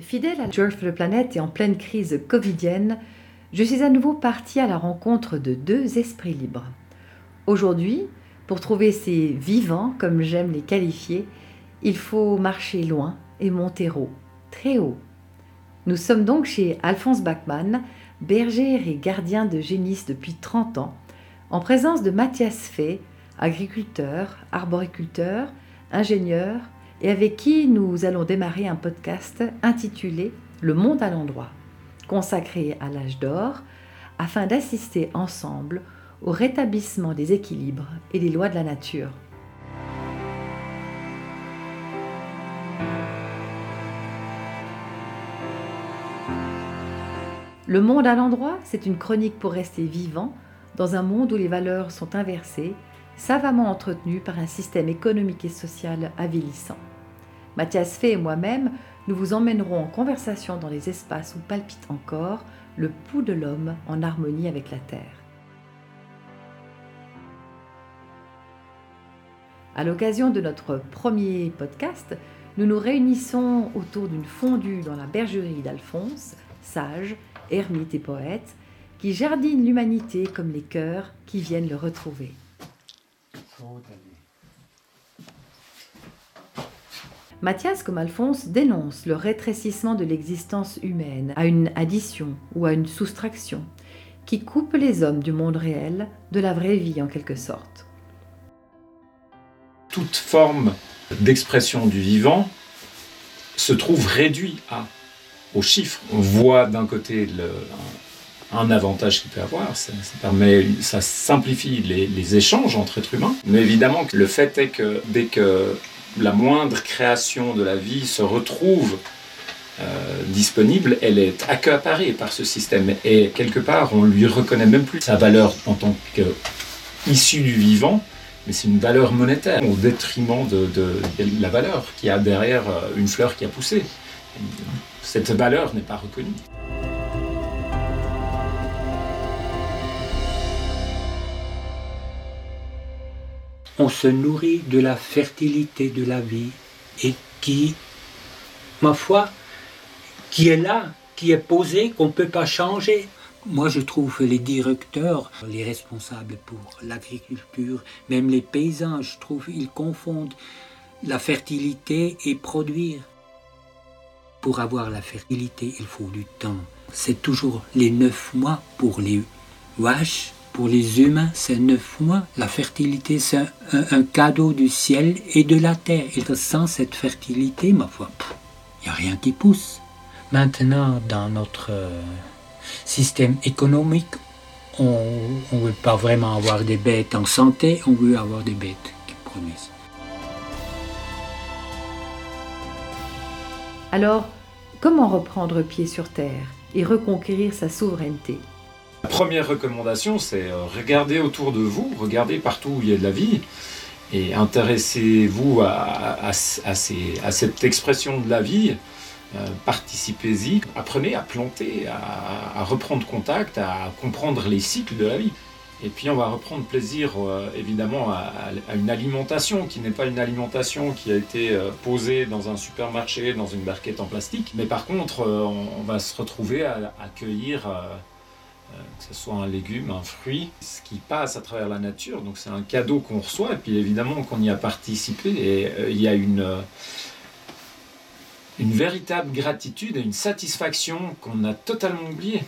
Fidèle à George for the Planet et en pleine crise covidienne, je suis à nouveau partie à la rencontre de deux esprits libres. Aujourd'hui, pour trouver ces vivants, comme j'aime les qualifier, il faut marcher loin et monter haut, très haut. Nous sommes donc chez Alphonse Bachmann, berger et gardien de génisse depuis 30 ans, en présence de Mathias Fay, agriculteur, arboriculteur, ingénieur, et avec qui nous allons démarrer un podcast intitulé Le monde à l'endroit consacré à l'âge d'or, afin d'assister ensemble au rétablissement des équilibres et des lois de la nature. Le monde à l'endroit, c'est une chronique pour rester vivant dans un monde où les valeurs sont inversées, savamment entretenues par un système économique et social avilissant. Mathias Fay et moi-même nous vous emmènerons en conversation dans les espaces où palpite encore le pouls de l'homme en harmonie avec la Terre. À l'occasion de notre premier podcast, nous nous réunissons autour d'une fondue dans la bergerie d'Alphonse, sage, ermite et poète, qui jardine l'humanité comme les cœurs qui viennent le retrouver. Mathias comme Alphonse dénonce le rétrécissement de l'existence humaine à une addition ou à une soustraction qui coupe les hommes du monde réel, de la vraie vie en quelque sorte. Toute forme d'expression du vivant se trouve réduite à, aux chiffres. On voit d'un côté un, avantage qu'il peut avoir, ça, permet, ça simplifie les, échanges entre êtres humains, mais évidemment le fait est que dès que la moindre création de la vie se retrouve euh, disponible, elle est accaparée par ce système. Et quelque part, on lui reconnaît même plus sa valeur en tant qu'issue du vivant, mais c'est une valeur monétaire au détriment de, la valeur qui a derrière euh, une fleur qui a poussé. Cette valeur n'est pas reconnue. On se nourrit de la fertilité de la vie et qui, ma foi, qui est là, qui est posé, qu'on ne peut pas changer. Moi, je trouve les directeurs, les responsables pour l'agriculture, même les paysans, je trouve, ils confondent la fertilité et produire. Pour avoir la fertilité, il faut du temps. C'est toujours les neuf mois pour les vaches, pour les humains, c'est neuf mois. La fertilité, c'est un, cadeau du ciel et de la terre. Et sans cette fertilité, ma foi, il n'y a rien qui pousse. Maintenant, dans notre euh, système économique, on ne veut pas vraiment avoir des bêtes en santé, on veut avoir des bêtes qui produisent. Alors, comment reprendre pied sur terre et reconquérir sa souveraineté? Première recommandation, c'est euh, regarder autour de vous, regardez partout où il y a de la vie, et intéressez-vous à, cette expression de la vie, euh, participez-y, apprenez à planter, à, reprendre contact, à comprendre les cycles de la vie. Et puis on va reprendre plaisir euh, évidemment à, une alimentation qui n'est pas une alimentation qui a été posée dans un supermarché, dans une barquette en plastique, mais par contre on, va se retrouver à accueillir que ce soit un légume, un fruit, ce qui passe à travers la nature. Donc c'est un cadeau qu'on reçoit et puis évidemment qu'on y a participé et euh, il y a une, euh, une véritable gratitude et une satisfaction qu'on a totalement oubliée.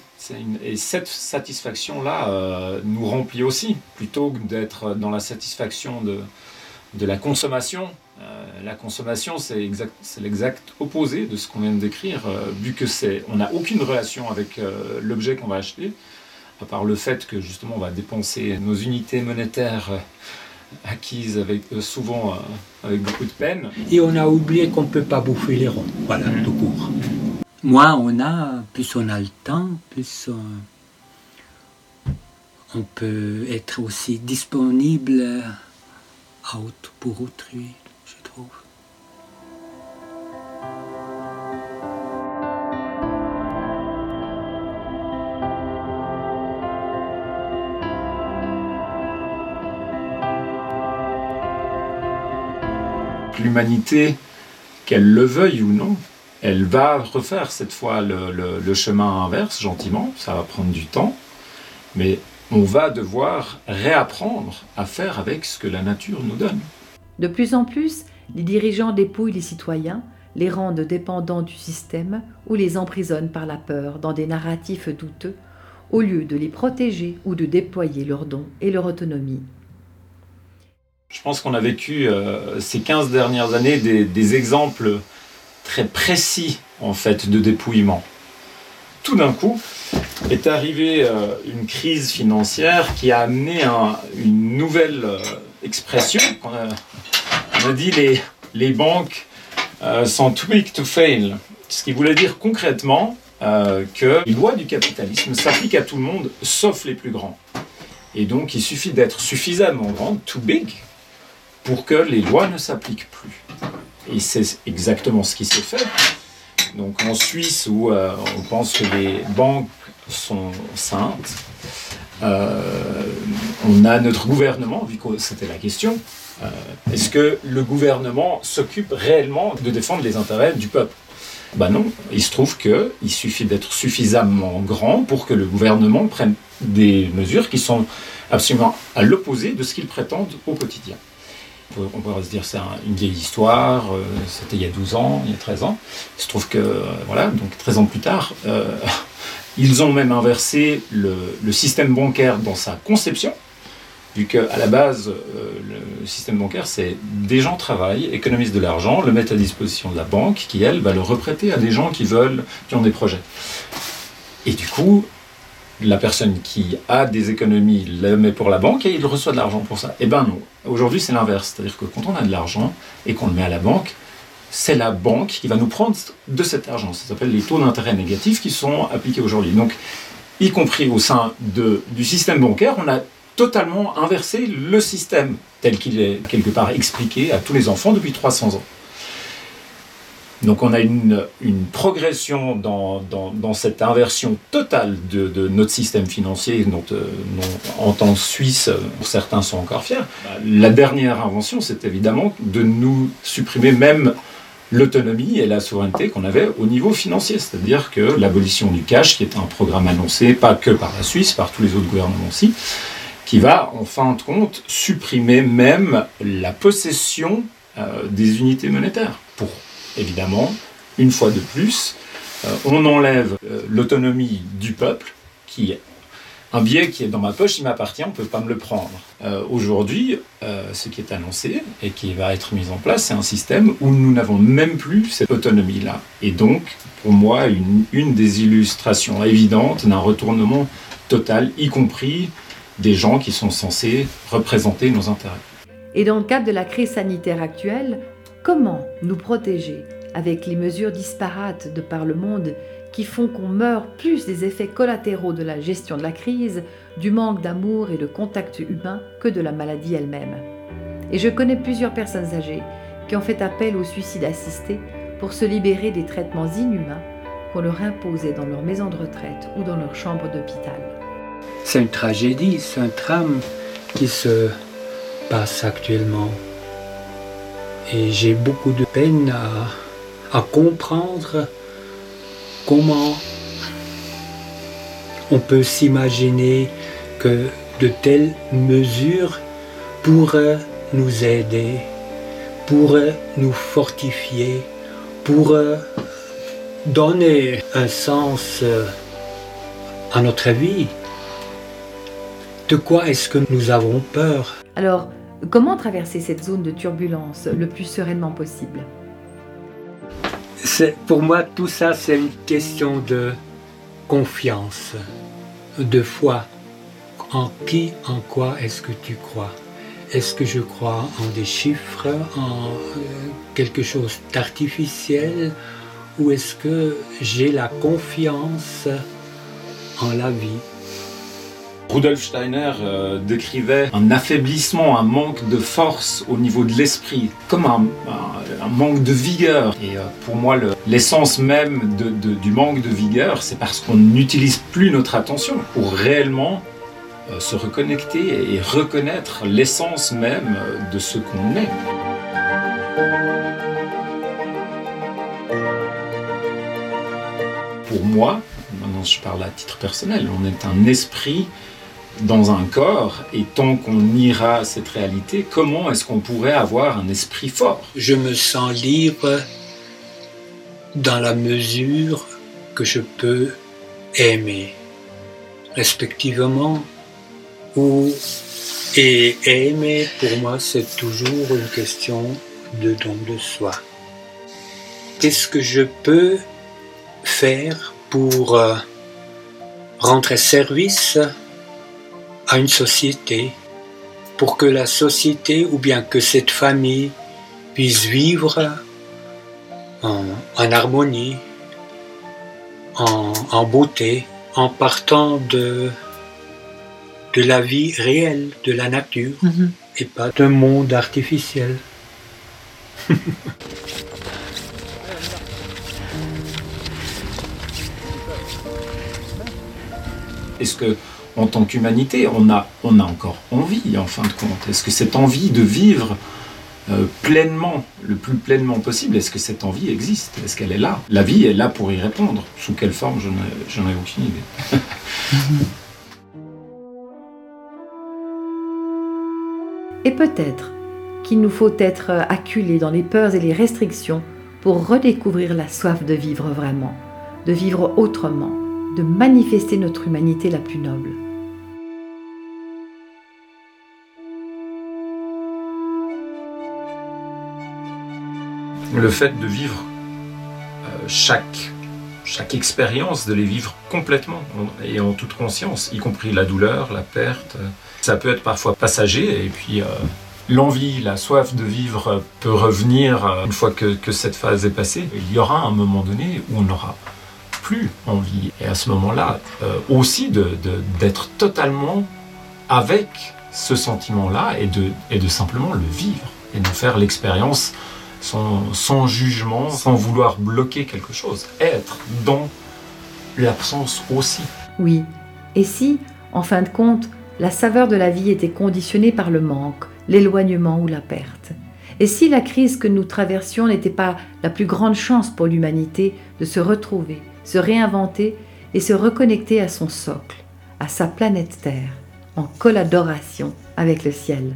et cette satisfaction-là nous remplit aussi, plutôt que d'être dans la satisfaction de, de la consommation. la consommation, c'est l'exact opposé de ce qu'on vient de décrire, vu que c'est, on n'a aucune relation avec l'objet qu'on va acheter à part le fait que justement on va dépenser nos unités monétaires euh, acquises avec, euh, souvent euh, avec beaucoup de peine. Et on a oublié qu'on ne peut pas bouffer les ronds, voilà, mmh. tout court. Moins on a, plus on a le temps, plus on, peut être aussi disponible pour autrui. L'humanité, qu'elle le veuille ou non, elle va refaire cette fois le, chemin inverse, gentiment, ça va prendre du temps, mais on va devoir réapprendre à faire avec ce que la nature nous donne. De plus en plus, les dirigeants dépouillent les citoyens, les rendent dépendants du système ou les emprisonnent par la peur dans des narratifs douteux, au lieu de les protéger ou de déployer leurs dons et leur autonomie. Je pense qu'on a vécu euh, ces 15 dernières années des exemples très précis en fait de dépouillement. Tout d'un coup est arrivée euh, une crise financière qui a amené une nouvelle euh, expression. On a, dit les, les banques sont too big to fail, ce qui voulait dire concrètement que les lois du capitalisme s'appliquent à tout le monde sauf les plus grands. Et donc il suffit d'être suffisamment grand, too big, pour que les lois ne s'appliquent plus. Et c'est exactement ce qui s'est fait. Donc en Suisse, où euh, on pense que les banques sont saintes, euh, on a notre gouvernement, vu c'était la question, euh, est-ce que le gouvernement s'occupe réellement de défendre les intérêts du peuple? Ben non, il se trouve qu'il suffit d'être suffisamment grand pour que le gouvernement prenne des mesures qui sont absolument à l'opposé de ce qu'il prétend au quotidien on pourrait se dire c'est une vieille histoire, euh, c'était il y a 12 ans, il y a 13 ans. Il se trouve que, euh, voilà, donc 13 ans plus tard, euh, ils ont même inversé le, système bancaire dans sa conception, vu qu'à la base, le système bancaire, c'est des gens travaillent, économisent de l'argent, le mettent à disposition de la banque, qui, elle, va le reprêter à des gens qui veulent, qui ont des projets. Et du coup, la personne qui a des économies le met pour la banque et il reçoit de l'argent pour ça. Eh bien non. Aujourd'hui, c'est l'inverse. C'est-à-dire que quand on a de l'argent et qu'on le met à la banque, c'est la banque qui va nous prendre de cet argent. Ça s'appelle les taux d'intérêt négatifs qui sont appliqués aujourd'hui. Donc, y compris au sein du système bancaire, on a totalement inversé le système tel qu'il est quelque part expliqué à tous les enfants depuis 300 ans. Donc on a une, progression dans, cette inversion totale de, notre système financier, dont, euh, en tant que Suisse, certains sont encore fiers. La dernière invention, c'est évidemment de nous supprimer même l'autonomie et la souveraineté qu'on avait au niveau financier, c'est-à-dire que l'abolition du cash, qui est un programme annoncé, pas que par la Suisse, par tous les autres gouvernements aussi, qui va en fin de compte supprimer même la possession euh, des unités monétaires pour évidemment, une fois de plus, euh, on enlève euh, l'autonomie du peuple, qui est un billet qui est dans ma poche, il m'appartient, on ne peut pas me le prendre. Euh, aujourd'hui, ce qui est annoncé et qui va être mis en place, c'est un système où nous n'avons même plus cette autonomie-là. Et donc, pour moi, une, une des illustrations évidentes d'un retournement total, y compris des gens qui sont censés représenter nos intérêts. Et dans le cadre de la crise sanitaire actuelle, Comment nous protéger avec les mesures disparates de par le monde qui font qu'on meurt plus des effets collatéraux de la gestion de la crise, du manque d'amour et de contact humain que de la maladie elle-même? Et je connais plusieurs personnes âgées qui ont fait appel au suicide assisté pour se libérer des traitements inhumains qu'on leur imposait dans leur maison de retraite ou dans leur chambre d'hôpital. C'est une tragédie, c'est un drame qui se passe actuellement. Et j'ai beaucoup de peine à, comprendre comment on peut s'imaginer que de telles mesures pourraient nous aider, pourraient nous fortifier, pourraient donner un sens à notre vie. De quoi est-ce que nous avons peur? Alors, Comment traverser cette zone de turbulence le plus sereinement possible? Pour moi, tout ça, c'est une question de confiance, de foi. En qui, en quoi est-ce que tu crois? Est-ce que je crois en des chiffres, en euh, quelque chose d'artificiel? Ou est-ce que j'ai la confiance en la vie? Rudolf Steiner euh, décrivait un affaiblissement, un manque de force au niveau de l'esprit, comme un, manque de vigueur. Et euh, pour moi, l'essence même du manque de vigueur, c'est parce qu'on n'utilise plus notre attention pour réellement euh, se reconnecter et reconnaître l'essence même de ce qu'on est. pour moi, maintenant je parle à titre personnel, on est un esprit dans un corps, et tant qu'on à cette réalité, comment est-ce qu'on pourrait avoir un esprit fort? Je me sens libre dans la mesure que je peux aimer, respectivement, ou et aimer pour moi c'est toujours une question de don de soi. Qu'est-ce que je peux faire pour euh, rendre service à une société, pour que la société ou bien que cette famille puisse vivre en, harmonie, en, beauté, en partant de, de la vie réelle, de la nature, mhm. et pas d'un monde artificiel. Est-ce que en tant qu'humanité, on a, encore envie, en fin de compte Est-ce que cette envie de vivre euh, pleinement, le plus pleinement possible, est-ce que cette envie existe? Est-ce qu'elle est là? La vie est là pour y répondre. Sous quelle forme, j'en ai, ai aucune idée. Et peut-être qu'il nous faut être acculés dans les peurs et les restrictions pour redécouvrir la soif de vivre vraiment, de vivre autrement, de manifester notre humanité la plus noble. Le fait de vivre euh, chaque, chaque expérience, de les vivre complètement et en toute conscience, y compris la douleur, la perte, ça peut être parfois passager et puis euh, l'envie, la soif de vivre peut revenir euh, une fois que, que cette phase est passée. Il y aura un moment donné où on aura envie. Et à ce moment-là, euh, aussi d'être de, totalement avec ce sentiment-là et de, et de simplement le vivre et de faire l'expérience sans, jugement, sans vouloir bloquer quelque chose. Être dans l'absence aussi. Oui. Et si, en fin de compte, la saveur de la vie était conditionnée par le manque, l'éloignement ou la perte? Et si la crise que nous traversions n'était pas la plus grande chance pour l'humanité de se retrouver, se réinventer et se reconnecter à son socle, à sa planète Terre, en collaboration avec le ciel?